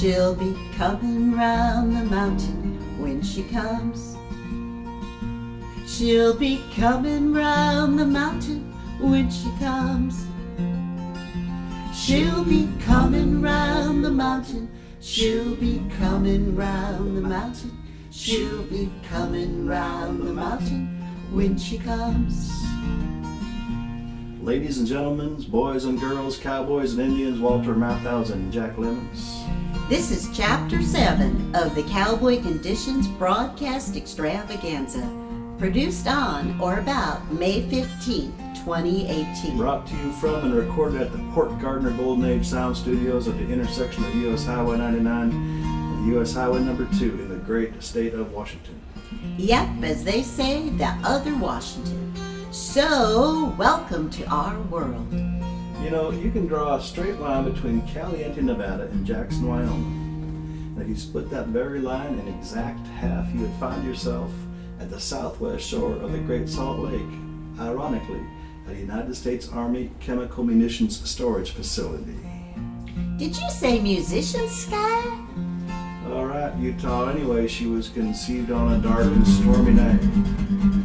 She'll be coming round the mountain when she comes. She'll be coming round the mountain when she comes. She'll be coming round the mountain. She'll be coming round the mountain. She'll be coming round the mountain when she comes. Ladies and gentlemen, boys and girls, cowboys and Indians, Walter Matthau's and Jack Lemmons. This is Chapter 7 of the Cowboy Conditions Broadcast Extravaganza, produced on or about May 15, 2018. Brought to you from and recorded at the Port Gardner Golden Age Sound Studios at the intersection of US Highway 99 and US Highway number 2 in the great state of Washington. Yep, as they say, the other Washington. So, welcome to our world. You know, you can draw a straight line between Caliente, Nevada and Jackson, Wyoming. And if you split that very line in exact half, you would find yourself at the southwest shore of the Great Salt Lake, ironically, at a United States Army chemical munitions storage facility. Did you say musician, Sky? All right, Utah. Anyway, she was conceived on a dark and stormy night.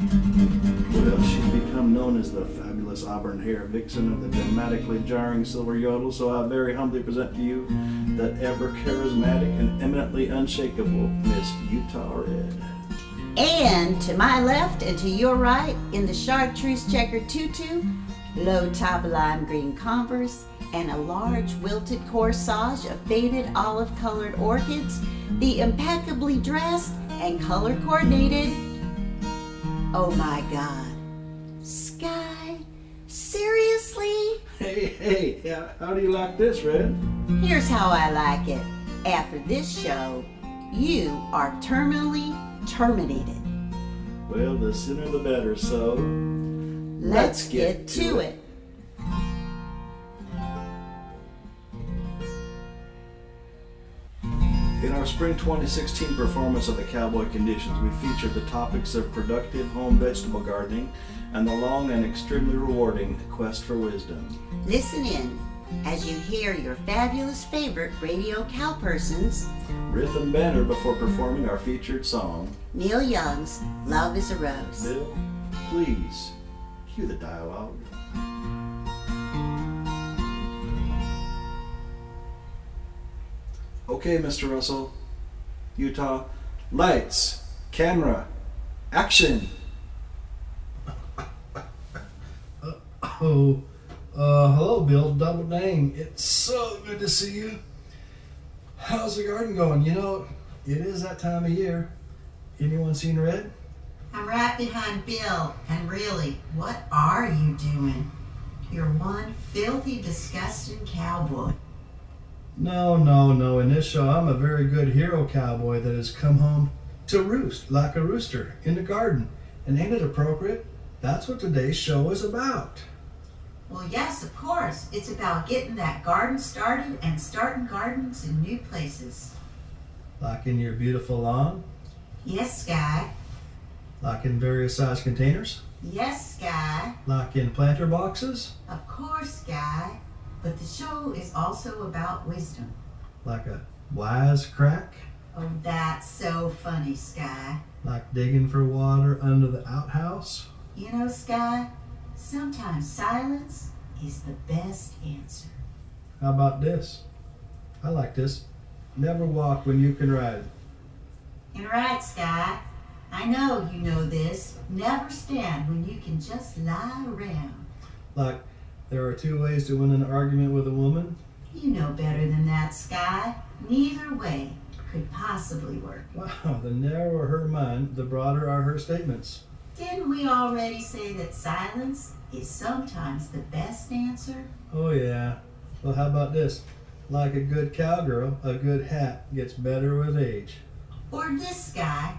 Known as the fabulous auburn hair vixen of the dramatically jarring silver yodel, so I very humbly present to you that ever charismatic and eminently unshakable Miss Utah Red. And to my left and to your right, in the chartreuse checker tutu, low top lime green converse, and a large wilted corsage of faded olive colored orchids, the impeccably dressed and color coordinated. Oh my god. Seriously? Hey, hey, yeah, how do you like this, Red? Here's how I like it. After this show, you are terminally terminated. Well, the sooner the better, so. Let's get to it. In our spring 2016 performance of the Cowboy Conditions, we featured the topics of productive home vegetable gardening and the long and extremely rewarding quest for wisdom. Listen in as you hear your fabulous favorite radio cowpersons, Riff and banner before performing our featured song. Neil Young's Love is a Rose. Bill, please cue the dialogue. Okay, Mr. Russell. Utah. Lights, camera, action. Oh, uh, hello, Bill. Double dang. It's so good to see you. How's the garden going? You know, it is that time of year. Anyone seen red? I'm right behind Bill, and really, what are you doing? You're one filthy, disgusting cowboy. No, no, no. In this show, I'm a very good hero cowboy that has come home to roost like a rooster in the garden. And ain't it appropriate? That's what today's show is about. Well, yes, of course. It's about getting that garden started and starting gardens in new places. Like in your beautiful lawn, Yes, Sky. like in various size containers, Yes, Sky. like in planter boxes, Of course, Sky. But the show is also about wisdom. like a wise crack, Oh, that's so funny, Sky. like digging for water under the outhouse. You know, Sky, sometimes silence is the best answer. How about this? I like this. Never walk when you can ride. And right, Sky, I know you know this. Never stand when you can just lie around. Like, there are two ways to win an argument with a woman. You know better than that, Sky. Neither way could possibly work. Wow, the narrower her mind, the broader are her statements. Didn't we already say that silence is sometimes the best answer? Oh, yeah. Well, how about this? Like a good cowgirl, a good hat gets better with age. Or this guy,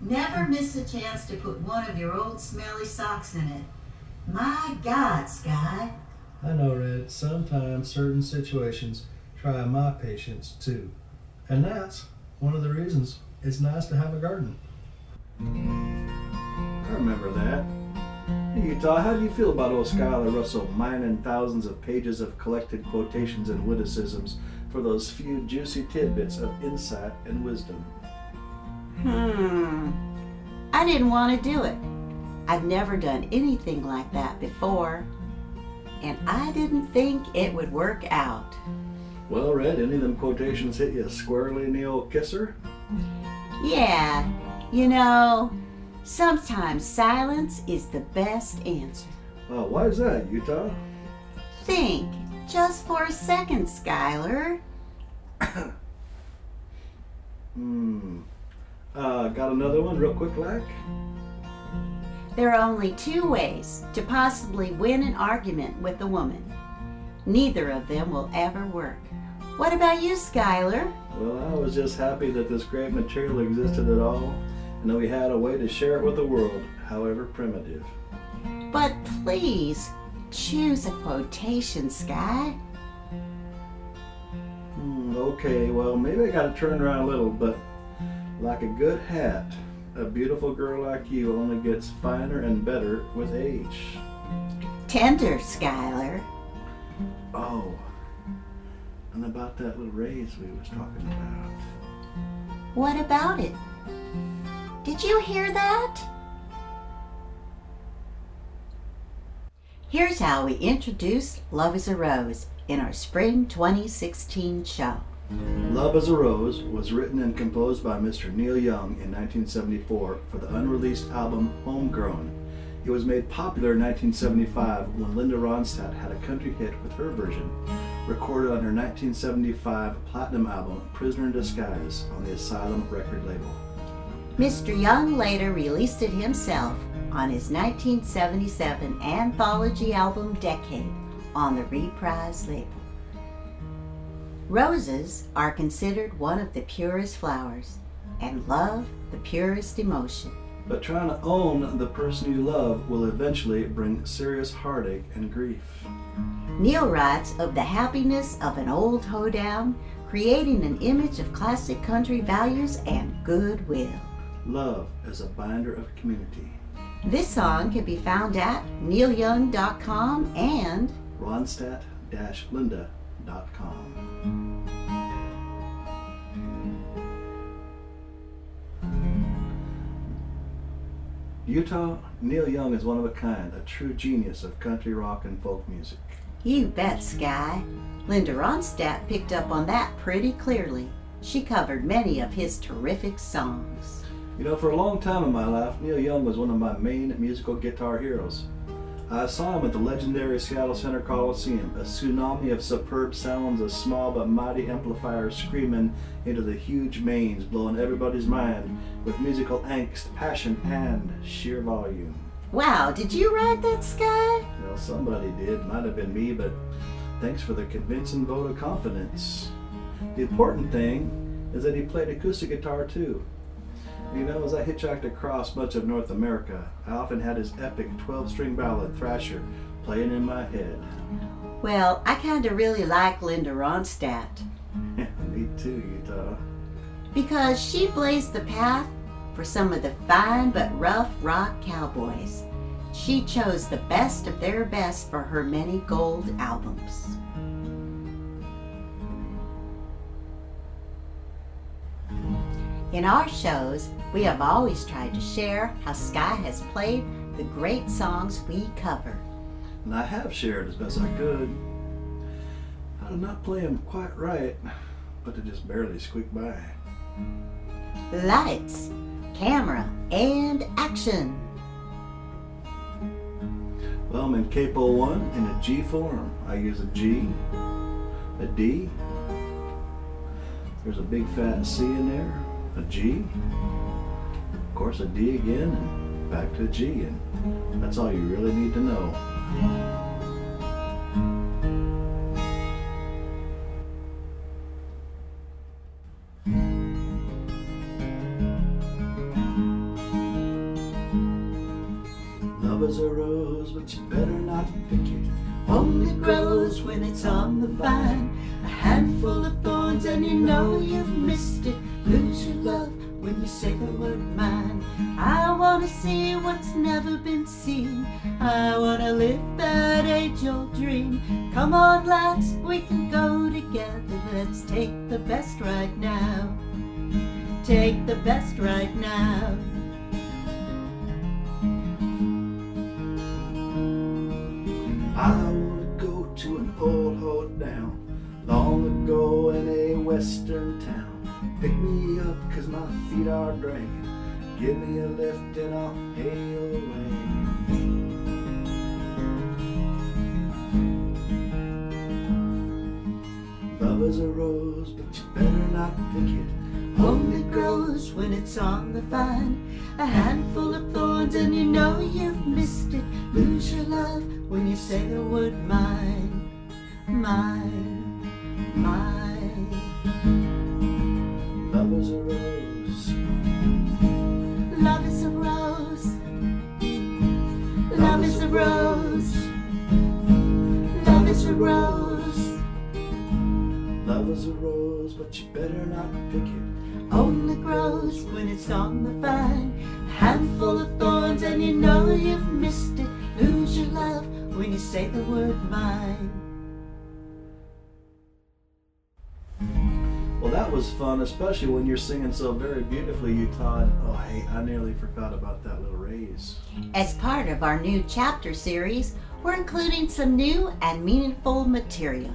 never miss a chance to put one of your old smelly socks in it. My God, Sky. I know, Red, sometimes certain situations try my patience too. And that's one of the reasons it's nice to have a garden. I remember that. Hey, Utah, how do you feel about old Skylar Russell mining thousands of pages of collected quotations and witticisms for those few juicy tidbits of insight and wisdom. Hmm. I didn't want to do it. I've never done anything like that before. And I didn't think it would work out. Well, Red, any of them quotations hit you squarely in the old kisser? Yeah, you know, sometimes silence is the best answer. Uh, why is that, Utah? Think just for a second, Skylar. Hmm. Uh, got another one real quick, like? There are only two ways to possibly win an argument with a woman. Neither of them will ever work. What about you, Skylar? Well, I was just happy that this great material existed at all, and that we had a way to share it with the world, however primitive. But please choose a quotation, Sky. Hmm, okay, well, maybe I gotta turn around a little, but like a good hat, a beautiful girl like you only gets finer and better with age. Tender, Skylar. Oh, and about that little raise we was talking about. What about it? Did you hear that? Here's how we introduced Love is a Rose in our spring 2016 show. Love as a Rose was written and composed by Mr. Neil Young in 1974 for the unreleased album Homegrown. It was made popular in 1975 when Linda Ronstadt had a country hit with her version, recorded on her 1975 platinum album Prisoner in Disguise on the Asylum record label. Mr. Young later released it himself on his 1977 anthology album Decade on the Reprise label. Roses are considered one of the purest flowers, and love the purest emotion. But trying to own the person you love will eventually bring serious heartache and grief. Neil writes of the happiness of an old hoedown, creating an image of classic country values and goodwill. Love as a binder of community. This song can be found at neilyoung.com and Ronstadt-linda.com. Utah, Neil Young is one of a kind, a true genius of country rock and folk music. You bet, Sky. Linda Ronstadt picked up on that pretty clearly. She covered many of his terrific songs. You know, for a long time in my life, Neil Young was one of my main musical guitar heroes. I saw him at the legendary Seattle Center Coliseum, a tsunami of superb sounds, a small but mighty amplifier screaming into the huge mains, blowing everybody's mind with musical angst, passion, and sheer volume. Wow, did you write that, Sky? Well, somebody did, might have been me, but thanks for the convincing vote of confidence. The important thing is that he played acoustic guitar too. You know, as I hitchhiked across much of North America, I often had his epic 12 string ballad, Thrasher, playing in my head. Well, I kind of really like Linda Ronstadt Me too, Utah. because she blazed the path for some of the fine but rough rock cowboys. She chose the best of their best for her many gold albums. In our shows, we have always tried to share how Sky has played the great songs we cover. And I have shared as best I could. I did not play them quite right, but they just barely squeaked by. Lights, camera, and action. Well, I'm in capo 1 in a G form. I use a G, a D, there's a big fat C in there, a G, of course a D again, and back to a G, and that's all you really need to know. Love is a rose, but you better not pick it. Only grows when it's on the vine. A handful of thorns, and you know you've missed it. Lose your love when you say the word mine. I wanna see what's never been seen. I wanna live that age old dream. Come on, lads, we can go together let's take the best right now. Take the best right now. Western town. Pick me up cause my feet are dragging. Give me a lift and I'll hail away. Love is a rose, but you better not pick it. Only grows when it's on the vine. A handful of thorns and you know you've missed it. Lose your love when you say the word mine, mine, mine. Love is a rose, but you better not pick it. Only grows when it's on the vine. A handful of thorns and you know you've missed it. Lose your love when you say the word mine. Well, that was fun, especially when you're singing so very beautifully, you And, oh, hey, I nearly forgot about that little raise. As part of our new chapter series, we're including some new and meaningful material.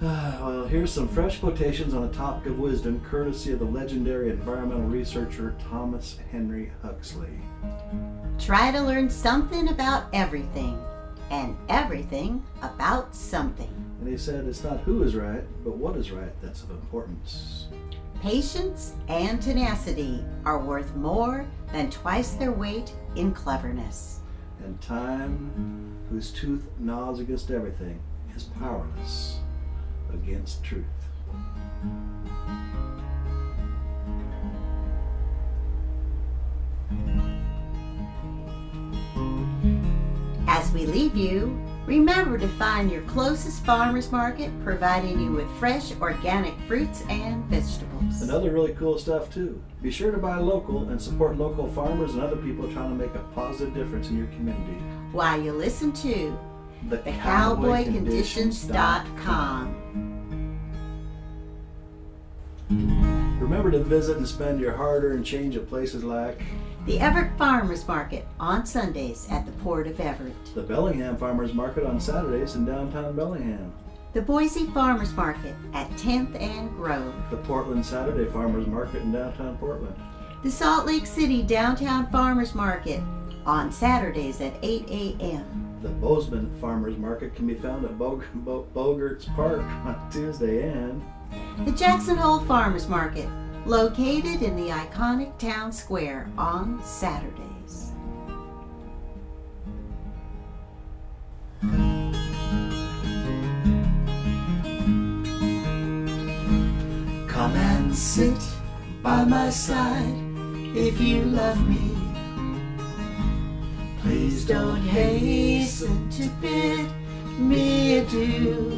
well, here's some fresh quotations on a topic of wisdom, courtesy of the legendary environmental researcher Thomas Henry Huxley. Try to learn something about everything, and everything about something. And he said, It's not who is right, but what is right that's of importance. Patience and tenacity are worth more than twice their weight in cleverness. And time, whose tooth gnaws against everything, is powerless against truth. As we leave you, remember to find your closest farmer's market providing you with fresh organic fruits and vegetables. And other really cool stuff too. Be sure to buy local and support local farmers and other people trying to make a positive difference in your community. While you listen to thecowboyconditions.com. Remember to visit and spend your hard-earned change at places like The Everett Farmers Market on Sundays at the Port of Everett. the Bellingham Farmers Market on Saturdays in downtown Bellingham, The Boise Farmers Market at 10th and Grove. the Portland Saturday Farmers Market in downtown Portland, The Salt Lake City Downtown Farmers Market on Saturdays at 8 a.m. the Bozeman Farmers Market can be found at Bog- Bo- Bogerts Park on Tuesday and The Jackson Hole Farmers Market, located in the iconic town square on Saturdays. Come and sit by my side if you love me. Please don't hasten to bid me adieu.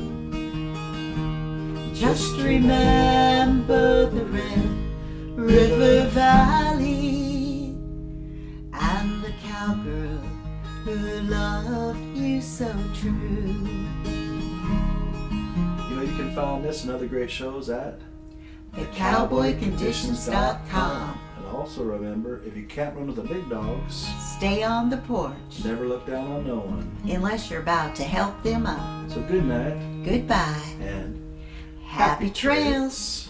Just remember the Red River Valley and the cowgirl who loved you so true. you know you can find this and other great shows at TheCowboyConditions.com. Also remember, if you can't run with the big dogs, Stay on the porch never look down on no one. unless you're about to help them up. So good night Goodbye. and Happy trails.